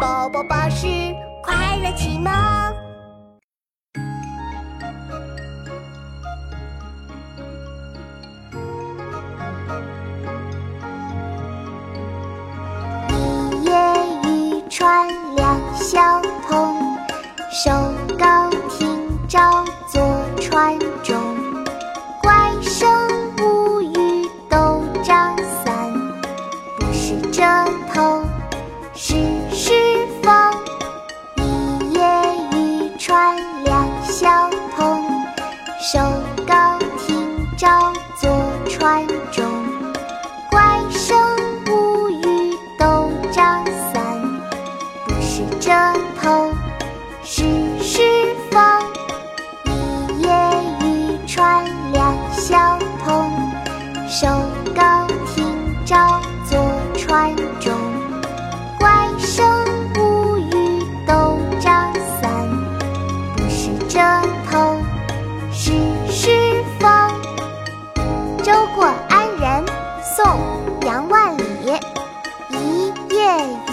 宝宝巴士快乐启蒙。一叶渔船两小童，手高停棹坐船中。怪声无语斗张三，不是遮头。是手高停棹坐船中。怪声无语斗张三，不是遮头，是是风，一叶渔船两小童，手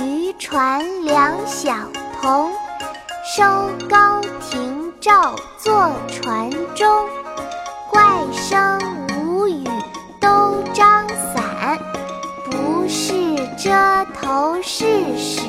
渔船两小童，收篙停棹坐船中。怪声无语都张伞，不是遮头是使。